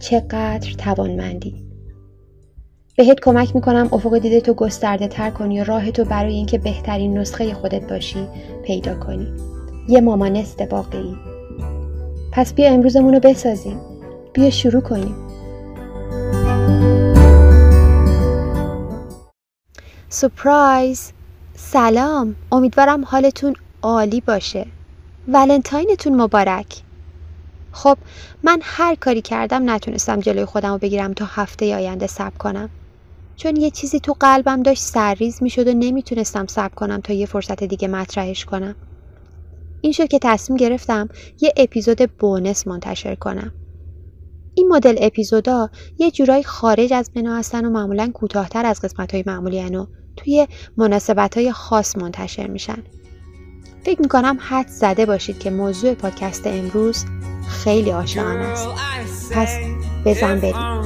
چقدر توانمندی. بهت کمک می‌کنم افق دیده تو گسترده تر کنی و راه تو برای اینکه بهترین نسخه خودت باشی پیدا کنی. یه مامانست واقعی پس بیا امروزمون رو بسازیم. بیا شروع کنیم. surprise. سلام. امیدوارم حالتون عالی باشه. ولنتاینتون مبارک. خب من هر کاری کردم نتونستم جلوی خودم رو بگیرم تا هفته آینده صبر کنم. چون یه چیزی تو قلبم داشت سرریز می‌شد و نمی‌تونستم صبر کنم تا یه فرصت دیگه مطرحش کنم. این شد که تصمیم گرفتم یه اپیزود bonus منتشر کنم. این مدل اپیزودا یه جورایی خارج از بنا هستن و معمولا کوتاهتر از قسمت های معمولی و توی مناسبت های خاص منتشر میشن. فکر می‌کنم حد زده باشید که موضوع پادکست امروز خیلی آشنا است پس بزن بریم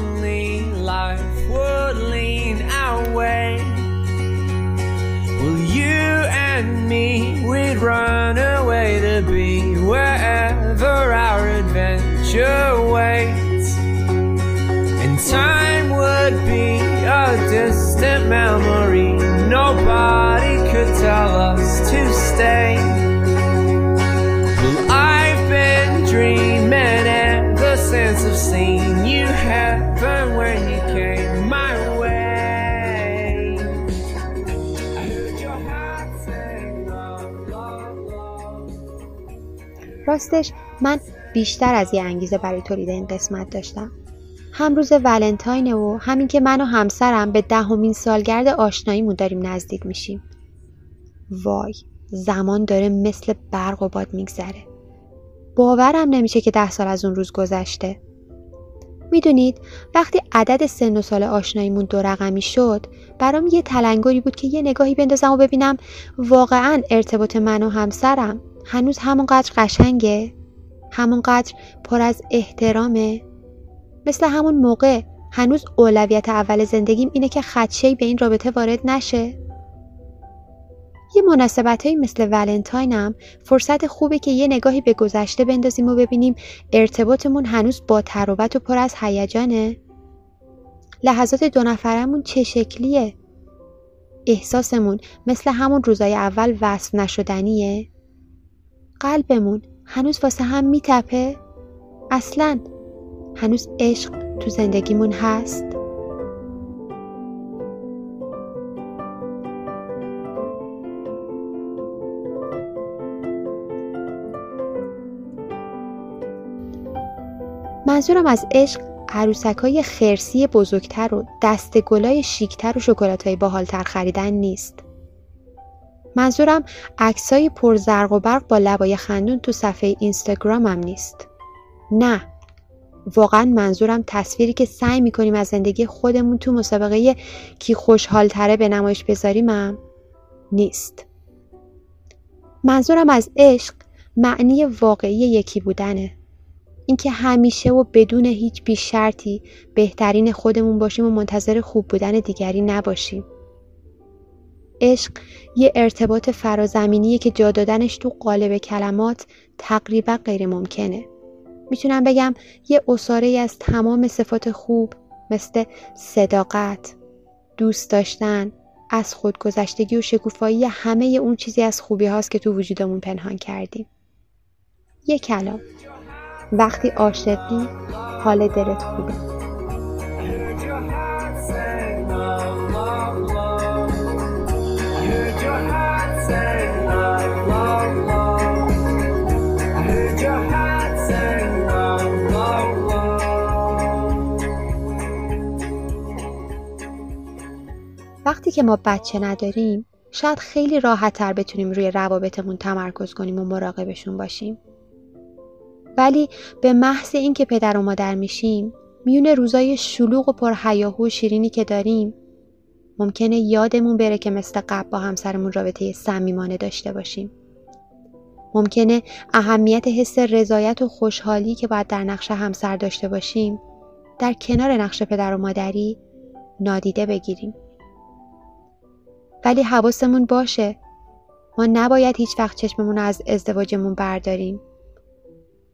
time would be a distant memory. Nobody could tell us to stay. Since I've seen you heaven when you came my way. I heard your heart say love, love, love. راستش من بیشتر از یه انگیزه برای تولید این قسمت داشتم هم روز ولنتاینه و همین که من و همسرم به دهمین سالگرد آشناییمون داریم نزدیک میشیم وای زمان داره مثل برق و باد میگذره باورم نمیشه که ده سال از اون روز گذشته. می‌دونید وقتی عدد سن و سال آشناییمون دو رقمی شد برام یه تلنگری بود که یه نگاهی بندازم و ببینم واقعا ارتباط من و همسرم هنوز همونقدر قشنگه؟ همونقدر پر از احترامه؟ مثل همون موقع هنوز اولویت اول زندگیم اینه که خدشهی به این رابطه وارد نشه؟ یه مناسبت مثل ولنتاینم فرصت خوبه که یه نگاهی به گذشته بندازیم و ببینیم ارتباطمون هنوز با تروت و پر از هیجانه. لحظات دو نفرمون چه شکلیه؟ احساسمون مثل همون روزای اول وصف نشدنیه. قلبمون هنوز واسه هم میتپه؟ اصلا هنوز عشق تو زندگیمون هست؟ منظورم از عشق عروسک های خرسی بزرگتر و دستگلای شیکتر و شکلات های باحالتر خریدن نیست. منظورم عکسای پرزرق و برق با لبای خندون تو صفحه اینستاگرامم نیست. نه واقعا منظورم تصویری که سعی می‌کنیم از زندگی خودمون تو مسابقه کی خوشحال تره به نمایش بذاریم هم نیست منظورم از عشق معنی واقعی یکی بودنه اینکه همیشه و بدون هیچ بیش شرطی بهترین خودمون باشیم و منتظر خوب بودن دیگری نباشیم. عشق یه ارتباط فرازمینیه که جا دادنش تو قالب کلمات تقریبا غیر ممکنه. می‌تونم بگم یه اصاره از تمام صفات خوب مثل صداقت، دوست داشتن، از خودگذشتگی و شکوفایی همه اون چیزی از خوبی هاست که تو وجودمون پنهان کردیم. یه کلام. وقتی عاشقی حال دلت خوبه. وقتی که ما بچه نداریم شاید خیلی راحت تر بتونیم روی روابطمون تمرکز کنیم و مراقبشون باشیم. ولی به محض اینکه پدر و مادر میشیم میون روزای شلوغ و پرهیاهو و شیرینی که داریم ممکنه یادمون بره که مثل قبل با همسرمون رابطه صمیمانه داشته باشیم. ممکنه اهمیت حس رضایت و خوشحالی که باید در نقش همسر داشته باشیم در کنار نقش پدر و مادری نادیده بگیریم. ولی حواسمون باشه ما نباید هیچ وقت چشممون از ازدواجمون برداریم.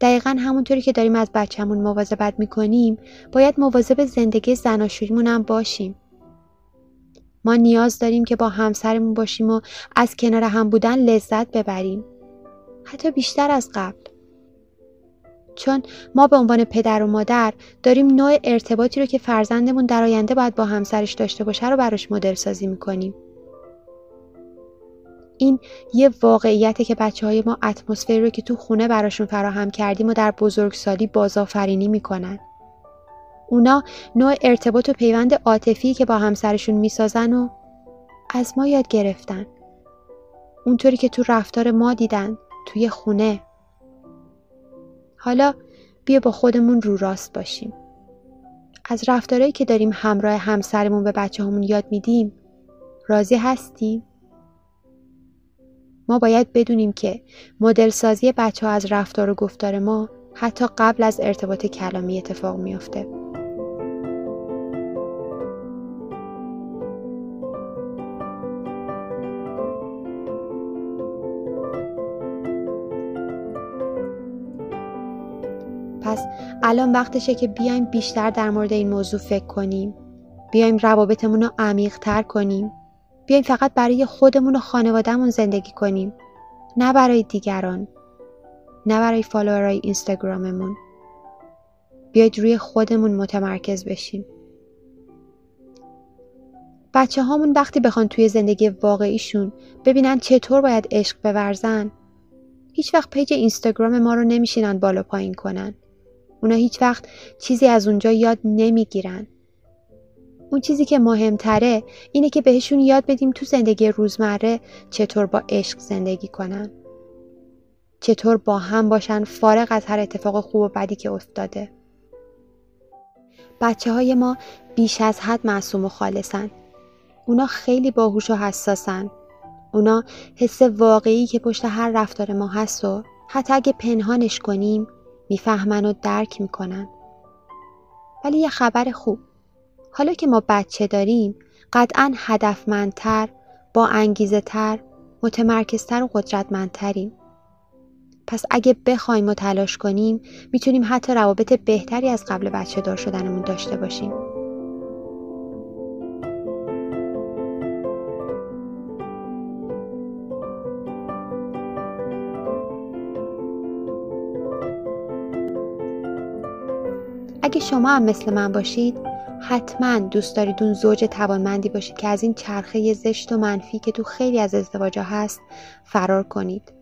دقیقا همونطوری که داریم از بچهمون مواظبت می‌کنیم باید مواظب زندگی زناشوییمون هم باشیم. ما نیاز داریم که با همسرمون باشیم و از کنار هم بودن لذت ببریم. حتی بیشتر از قبل. چون ما به عنوان پدر و مادر داریم نوع ارتباطی رو که فرزندمون در آینده باید با همسرش داشته باشه رو براش مدل سازی می‌کنیم. این یه واقعیته که بچه های ما اتمسفری رو که تو خونه براشون فراهم کردیم و در بزرگسالی بازآفرینی می‌کنن. اونا نوع ارتباط و پیوند عاطفی که با همسرشون می‌سازن و از ما یاد گرفتن. اونطوری که تو رفتار ما دیدن توی خونه. حالا بیا با خودمون رو راست باشیم. از رفتارهایی که داریم همراه همسرمون به بچه همون یاد میدیم راضی هستیم؟ ما باید بدونیم که مدل سازی بچه ها از رفتار و گفتار ما حتی قبل از ارتباط کلامی اتفاق میافته. پس الان وقتشه که بیایم بیشتر در مورد این موضوع فکر کنیم بیایم روابطمون رو عمیق تر کنیم بیایم فقط برای خودمون و خانوادهمون زندگی کنیم. نه برای دیگران. نه برای فالوورای اینستاگراممون. بیاید روی خودمون متمرکز بشیم. بچه هامون وقتی بخوان توی زندگی واقعیشون ببینن چطور باید عشق بورزن هیچ وقت پیج اینستاگرام ما رو نمیشینن بالا پایین کنن. اونا هیچ وقت چیزی از اونجا یاد نمی‌گیرن. اون چیزی که مهمتره اینه که بهشون یاد بدیم تو زندگی روزمره چطور با عشق زندگی کنن. چطور با هم باشن فارغ از هر اتفاق خوب و بدی که افتاده. بچه های ما بیش از حد معصوم و خالصن. اونا خیلی باهوش و حساسن. اونا حس واقعی که پشت هر رفتار ما هست و حتی اگه پنهانش کنیم می‌فهمن و درک می‌کنن. ولی یه خبر خوب. حالا که ما بچه داریم قطعا هدفمندتر با انگیزه تر متمرکزتر و قدرتمندتریم. پس اگه بخوایم و تلاش کنیم می‌تونیم حتی روابط بهتری از قبل بچه دار شدنمون داشته باشیم. اگه شما هم مثل من باشید حتما دوست دارید اون زوج توانمندی باشید که از این چرخه زشت و منفی که تو خیلی از ازدواجها هست فرار کنید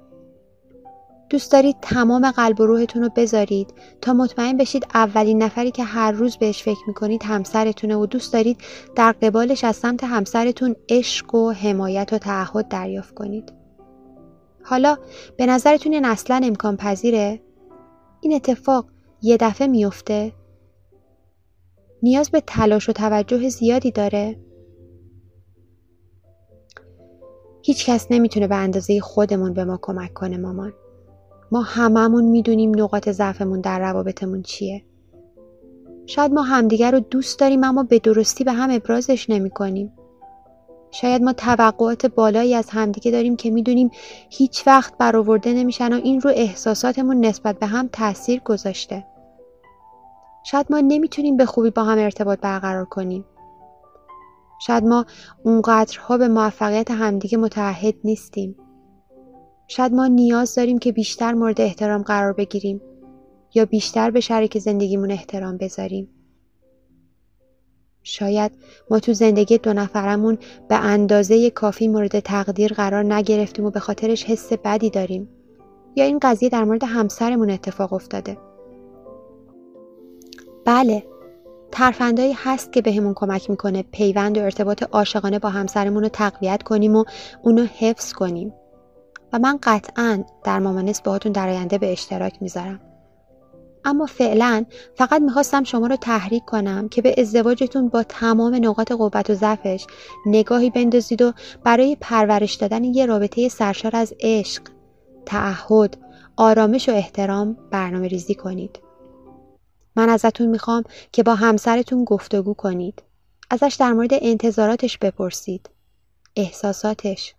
دوست دارید تمام قلب و روحتون رو بذارید تا مطمئن بشید اولین نفری که هر روز بهش فکر می‌کنید همسرتونه و دوست دارید در قبالش از سمت همسرتون عشق و حمایت و تعهد دریافت کنید حالا به نظرتون این اصلا امکان پذیره؟ این اتفاق یه دفعه میفته؟ نیاز به تلاش و توجه زیادی داره؟ هیچ کس نمی‌تونه به اندازه خودمون به ما کمک کنه مامان. ما هممون می‌دونیم نقاط ضعفمون در روابطمون چیه. شاید ما همدیگر رو دوست داریم اما به درستی به هم ابرازش نمی کنیم. شاید ما توقعات بالایی از همدیگه داریم که می‌دونیم هیچ وقت برآورده نمیشن و این رو احساساتمون نسبت به هم تاثیر گذاشته. شاید ما نمی‌تونیم به خوبی با هم ارتباط برقرار کنیم. شاید ما اونقدرها به موفقیت همدیگه متعهد نیستیم. شاید ما نیاز داریم که بیشتر مورد احترام قرار بگیریم یا بیشتر به شریک زندگیمون احترام بذاریم. شاید ما تو زندگی دو نفرمون به اندازه کافی مورد تقدیر قرار نگرفتیم و به خاطرش حس بدی داریم یا این قضیه در مورد همسرمون اتفاق افتاده. بله. ترفندایی هست که بهمون کمک می‌کنه پیوند و ارتباط عاشقانه با همسرمون رو تقویت کنیم و اونو حفظ کنیم. و من قطعا در مامانس باهاتون در آینده به اشتراک می‌ذارم. اما فعلا فقط می‌خواستم شما رو تحریک کنم که به ازدواجتون با تمام نقاط قوت و ضعفش نگاهی بندازید و برای پرورش دادن یه رابطه سرشار از عشق، تعهد، آرامش و احترام برنامه ریزی کنید. من ازتون می‌خوام که با همسرتون گفتگو کنید. ازش در مورد انتظاراتش بپرسید. احساساتش.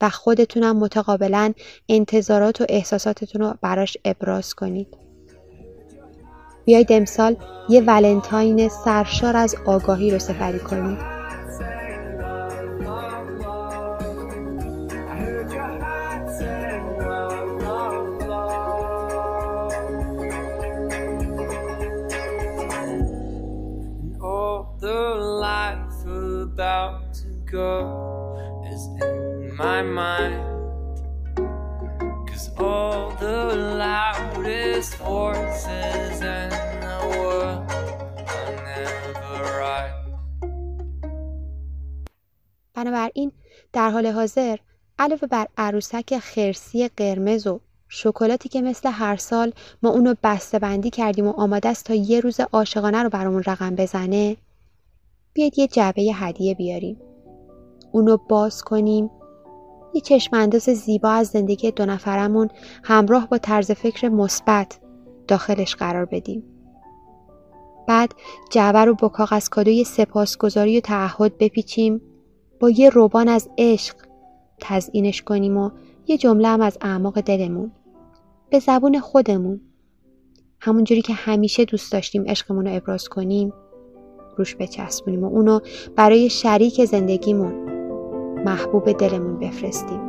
و خودتونم متقابلا انتظارات و احساساتتون رو براش ابراز کنید. بیایید امسال یه ولنتاین سرشار از آگاهی رو سفری کنیم my mind all the loudest voices in the world are never right. بنابراین در حال حاضر علاوه بر عروسک خرسی قرمز و شکلاتی که مثل هر سال ما اونو بسته بندی کردیم و آماده است تا یه روز عاشقانه رو برامون رقم بزنه بیاید یه جعبه هدیه بیاریم اونو باز کنیم. یه چشم انداز زیبا از زندگی دو نفرمون همراه با طرز فکر مثبت داخلش قرار بدیم. بعد جعبه رو با کاغذ کادوی سپاسگزاری و تعهد بپیچیم. با یه روبان از عشق تزئینش کنیم و یه جمله هم از اعماق دلمون. به زبون خودمون. همونجوری که همیشه دوست داشتیم عشقمون رو ابراز کنیم روش بچسبونیم و اونو برای شریک زندگیمون محبوب دلمون بفرستیم.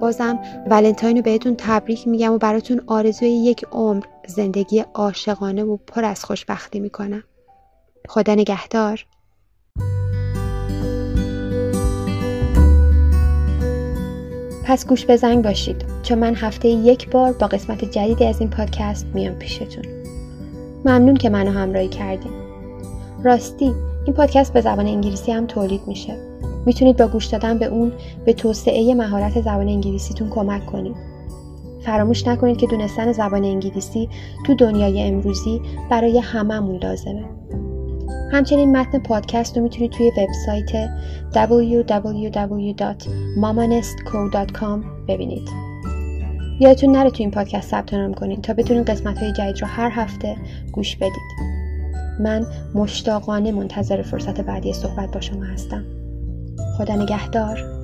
بازم ولنتاین رو بهتون تبریک میگم و براتون آرزوی یک عمر زندگی عاشقانه و پر از خوشبختی می‌کنم. خدا نگهدار. پس گوش به زنگ باشید. چون من هفته یک بار با قسمت جدیدی از این پادکست میام پیشتون. ممنون که منو همراهی کردیم راستی این پادکست به زبان انگلیسی هم تولید میشه. می‌تونید با گوش دادن به اون به توسعه مهارت زبان انگلیسیتون کمک کنید. فراموش نکنید که دونستن زبان انگلیسی تو دنیای امروزی برای هممون لازمه. همچنین متن پادکست رو می‌تونید توی وبسایت www.mamanestco.com ببینید. یادتون نره توی این پادکست ثبت نام کنید تا بتونید قسمت های جدید رو هر هفته گوش بدید. من مشتاقانه منتظر فرصت بعدی صحبت با شما هستم. خدا نگهدار.